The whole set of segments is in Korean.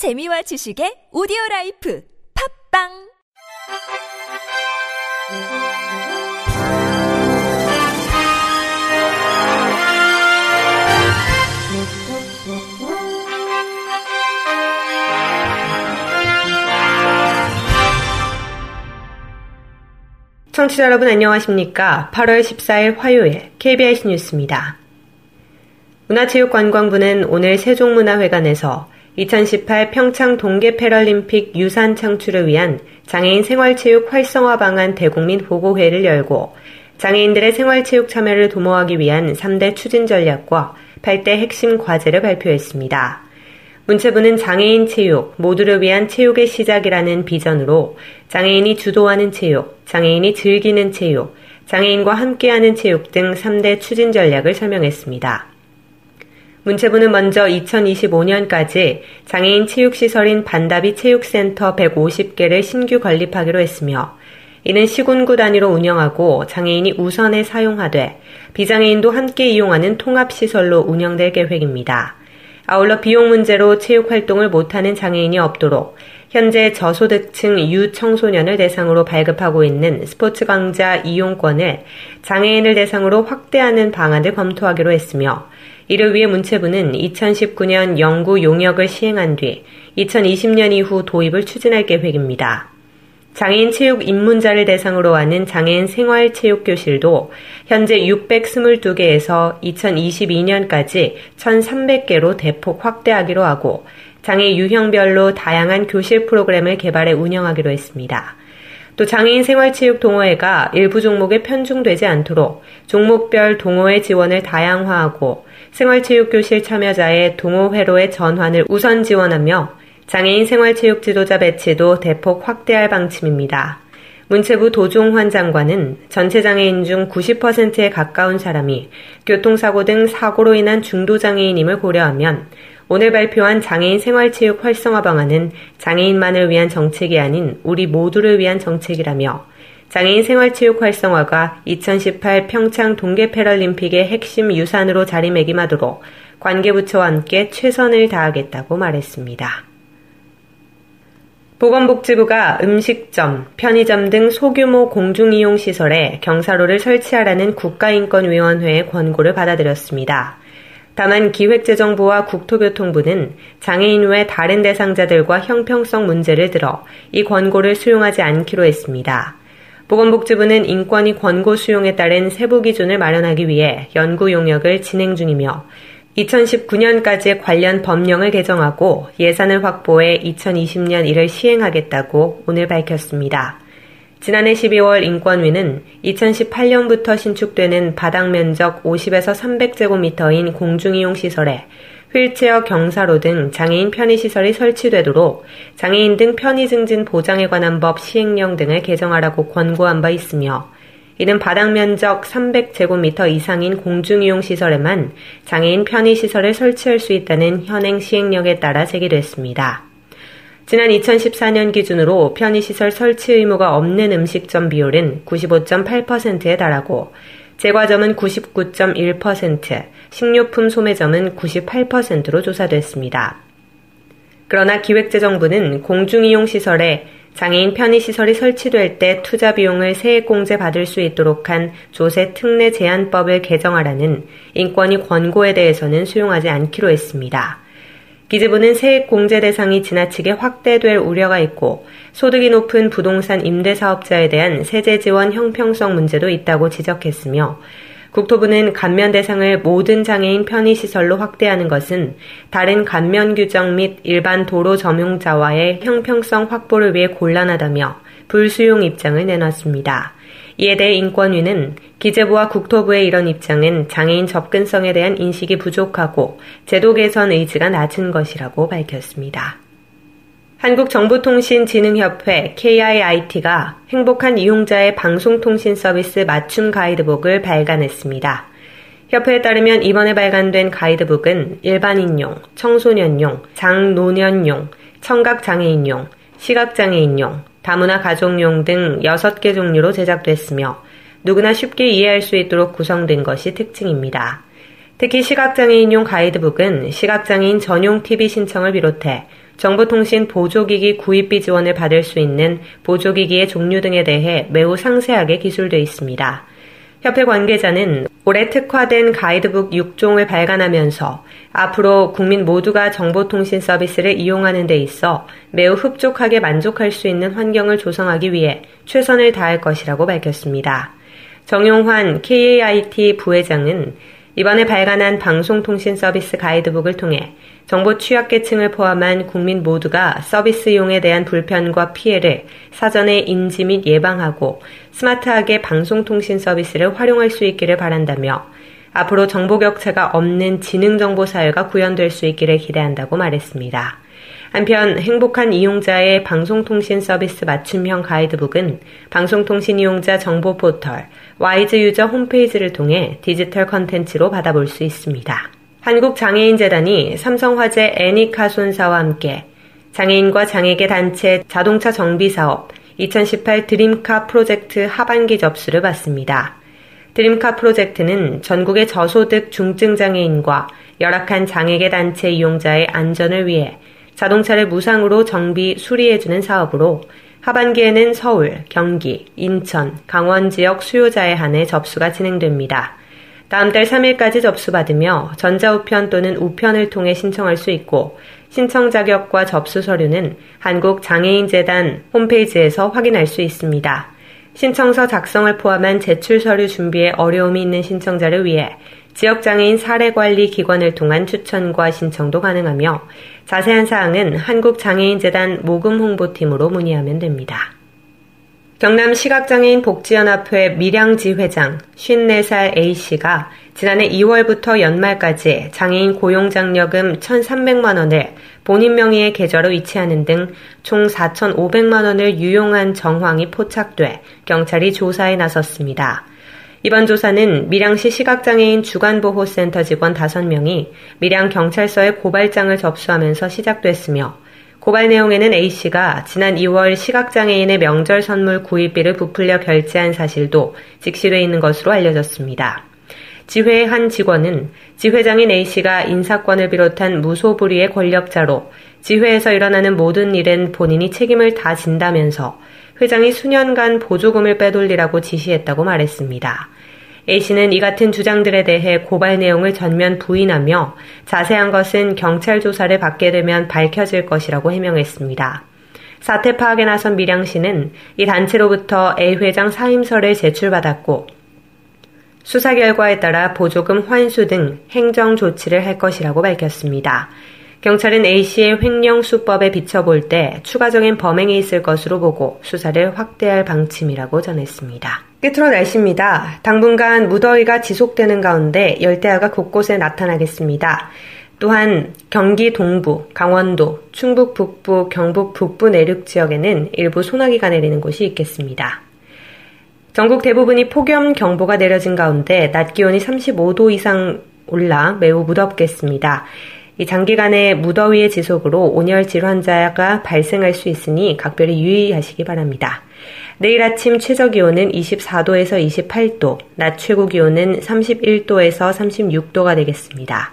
재미와 지식의 오디오 라이프 팝빵 청취자 여러분 안녕하십니까? 8월 14일 화요일 KBS 뉴스입니다. 문화체육관광부는 오늘 세종문화회관에서 2018 평창 동계 패럴림픽 유산 창출을 위한 장애인 생활체육 활성화 방안 대국민 보고회를 열고 장애인들의 생활체육 참여를 도모하기 위한 3대 추진 전략과 8대 핵심 과제를 발표했습니다. 문체부는 장애인 체육, 모두를 위한 체육의 시작이라는 비전으로 장애인이 주도하는 체육, 장애인이 즐기는 체육, 장애인과 함께하는 체육 등 3대 추진 전략을 설명했습니다. 문체부는 먼저 2025년까지 장애인 체육시설인 반다비 체육센터 150개를 신규 건립하기로 했으며 이는 시군구 단위로 운영하고 장애인이 우선에 사용하되 비장애인도 함께 이용하는 통합시설로 운영될 계획입니다. 아울러 비용 문제로 체육 활동을 못하는 장애인이 없도록 현재 저소득층 유청소년을 대상으로 발급하고 있는 스포츠 강좌 이용권을 장애인을 대상으로 확대하는 방안을 검토하기로 했으며 이를 위해 문체부는 2019년 연구 용역을 시행한 뒤 2020년 이후 도입을 추진할 계획입니다. 장애인 체육 입문자를 대상으로 하는 장애인 생활 체육 교실도 현재 622개에서 2022년까지 1,300개로 대폭 확대하기로 하고 장애 유형별로 다양한 교실 프로그램을 개발해 운영하기로 했습니다. 또 장애인 생활체육 동호회가 일부 종목에 편중되지 않도록 종목별 동호회 지원을 다양화하고 생활체육 교실 참여자의 동호회로의 전환을 우선 지원하며 장애인 생활체육 지도자 배치도 대폭 확대할 방침입니다. 문체부 도종환 장관은 전체 장애인 중 90%에 가까운 사람이 교통사고 등 사고로 인한 중도 장애인임을 고려하면 오늘 발표한 장애인 생활체육 활성화 방안은 장애인만을 위한 정책이 아닌 우리 모두를 위한 정책이라며 장애인 생활체육 활성화가 2018 평창 동계 패럴림픽의 핵심 유산으로 자리매김하도록 관계부처와 함께 최선을 다하겠다고 말했습니다. 보건복지부가 음식점, 편의점 등 소규모 공중이용시설에 경사로를 설치하라는 국가인권위원회의 권고를 받아들였습니다. 다만 기획재정부와 국토교통부는 장애인 외 다른 대상자들과 형평성 문제를 들어 이 권고를 수용하지 않기로 했습니다. 보건복지부는 인권위 권고 수용에 따른 세부 기준을 마련하기 위해 연구 용역을 진행 중이며 2019년까지 관련 법령을 개정하고 예산을 확보해 2020년 1을 시행하겠다고 오늘 밝혔습니다. 지난해 12월 인권위는 2018년부터 신축되는 바닥 면적 50에서 300제곱미터인 공중이용 시설에 휠체어 경사로 등 장애인 편의시설이 설치되도록 장애인 등 편의 증진 보장에 관한 법 시행령 등을 개정하라고 권고한 바 있으며 이는 바닥 면적 300제곱미터 이상인 공중이용 시설에만 장애인 편의시설을 설치할 수 있다는 현행 시행령에 따라 제기됐습니다. 지난 2014년 기준으로 편의시설 설치 의무가 없는 음식점 비율은 95.8%에 달하고 제과점은 99.1%, 식료품 소매점은 98%로 조사됐습니다. 그러나 기획재정부는 공중이용시설에 장애인 편의시설이 설치될 때 투자 비용을 세액공제 받을 수 있도록 한 조세 특례 제한법을 개정하라는 인권위 권고에 대해서는 수용하지 않기로 했습니다. 기재부는 세액 공제 대상이 지나치게 확대될 우려가 있고 소득이 높은 부동산 임대 사업자에 대한 세제 지원 형평성 문제도 있다고 지적했으며 국토부는 감면 대상을 모든 장애인 편의시설로 확대하는 것은 다른 감면 규정 및 일반 도로 점용자와의 형평성 확보를 위해 곤란하다며 불수용 입장을 내놨습니다. 이에 대해 인권위는 기재부와 국토부의 이런 입장은 장애인 접근성에 대한 인식이 부족하고 제도 개선 의지가 낮은 것이라고 밝혔습니다. 한국정보통신진흥협회 KIIT가 행복한 이용자의 방송통신 서비스 맞춤 가이드북을 발간했습니다. 협회에 따르면 이번에 발간된 가이드북은 일반인용, 청소년용, 장노년용, 청각장애인용, 시각장애인용, 다문화 가족용 등 6개 종류로 제작됐으며 누구나 쉽게 이해할 수 있도록 구성된 것이 특징입니다. 특히 시각장애인용 가이드북은 시각장애인 전용 TV 신청을 비롯해 정보통신 보조기기 구입비 지원을 받을 수 있는 보조기기의 종류 등에 대해 매우 상세하게 기술되어 있습니다. 협회 관계자는 올해 특화된 가이드북 6종을 발간하면서 앞으로 국민 모두가 정보통신 서비스를 이용하는 데 있어 매우 흡족하게 만족할 수 있는 환경을 조성하기 위해 최선을 다할 것이라고 밝혔습니다. 정용환 KAIT 부회장은 이번에 발간한 방송통신 서비스 가이드북을 통해 정보 취약계층을 포함한 국민 모두가 서비스 이용에 대한 불편과 피해를 사전에 인지 및 예방하고 스마트하게 방송통신 서비스를 활용할 수 있기를 바란다며 앞으로 정보 격차가 없는 지능 정보 사회가 구현될 수 있기를 기대한다고 말했습니다. 한편 행복한 이용자의 방송통신 서비스 맞춤형 가이드북은 방송통신 이용자 정보 포털 Wise User 홈페이지를 통해 디지털 컨텐츠로 받아볼 수 있습니다. 한국장애인재단이 삼성화재 애니카손사와 함께 장애인과 장애계 단체 자동차 정비 사업 2018 드림카 프로젝트 하반기 접수를 받습니다. 드림카 프로젝트는 전국의 저소득 중증 장애인과 열악한 장애계 단체 이용자의 안전을 위해 자동차를 무상으로 정비, 수리해주는 사업으로 하반기에는 서울, 경기, 인천, 강원 지역 수요자에 한해 접수가 진행됩니다. 다음 달 3일까지 접수받으며 전자우편 또는 우편을 통해 신청할 수 있고 신청 자격과 접수 서류는 한국장애인재단 홈페이지에서 확인할 수 있습니다. 신청서 작성을 포함한 제출 서류 준비에 어려움이 있는 신청자를 위해 지역장애인 사례관리기관을 통한 추천과 신청도 가능하며 자세한 사항은 한국장애인재단 모금 홍보팀으로 문의하면 됩니다. 경남 시각장애인 복지연합회 밀양지 회장 54살 A씨가 지난해 2월부터 연말까지 장애인 고용장려금 1,300만 원을 본인 명의의 계좌로 이체하는 등 총 4,500만 원을 유용한 정황이 포착돼 경찰이 조사에 나섰습니다. 이번 조사는 밀양시 시각장애인 주간보호센터 직원 5명이 밀양 경찰서에 고발장을 접수하면서 시작됐으며 고발 내용에는 A씨가 지난 2월 시각장애인의 명절 선물 구입비를 부풀려 결제한 사실도 직시되어 있는 것으로 알려졌습니다. 지회의 한 직원은 지회장인 A씨가 인사권을 비롯한 무소불위의 권력자로 지회에서 일어나는 모든 일엔 본인이 책임을 다 진다면서 회장이 수년간 보조금을 빼돌리라고 지시했다고 말했습니다. A씨는 이 같은 주장들에 대해 고발 내용을 전면 부인하며 자세한 것은 경찰 조사를 받게 되면 밝혀질 것이라고 해명했습니다. 사태 파악에 나선 밀양씨는 이 단체로부터 A 회장 사임서를 제출받았고 수사 결과에 따라 보조금 환수 등 행정 조치를 할 것이라고 밝혔습니다. 경찰은 A씨의 횡령 수법에 비춰볼 때 추가적인 범행이 있을 것으로 보고 수사를 확대할 방침이라고 전했습니다. 끝으로 날씨입니다. 당분간 무더위가 지속되는 가운데 열대야가 곳곳에 나타나겠습니다. 또한 경기 동부, 강원도, 충북 북부, 경북 북부 내륙 지역에는 일부 소나기가 내리는 곳이 있겠습니다. 전국 대부분이 폭염 경보가 내려진 가운데 낮 기온이 35도 이상 올라 매우 무덥겠습니다. 이 장기간의 무더위의 지속으로 온열 질환자가 발생할 수 있으니 각별히 유의하시기 바랍니다. 내일 아침 최저 기온은 24도에서 28도, 낮 최고 기온은 31도에서 36도가 되겠습니다.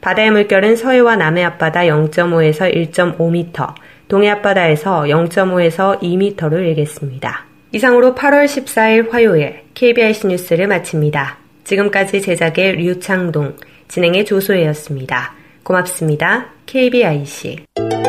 바다의 물결은 서해와 남해 앞바다 0.5에서 1.5m, 동해 앞바다에서 0.5에서 2m를 일겠습니다. 이상으로 8월 14일 화요일 KBIC 뉴스를 마칩니다. 지금까지 제작의 류창동, 진행의 조소혜였습니다. 고맙습니다. KBIC.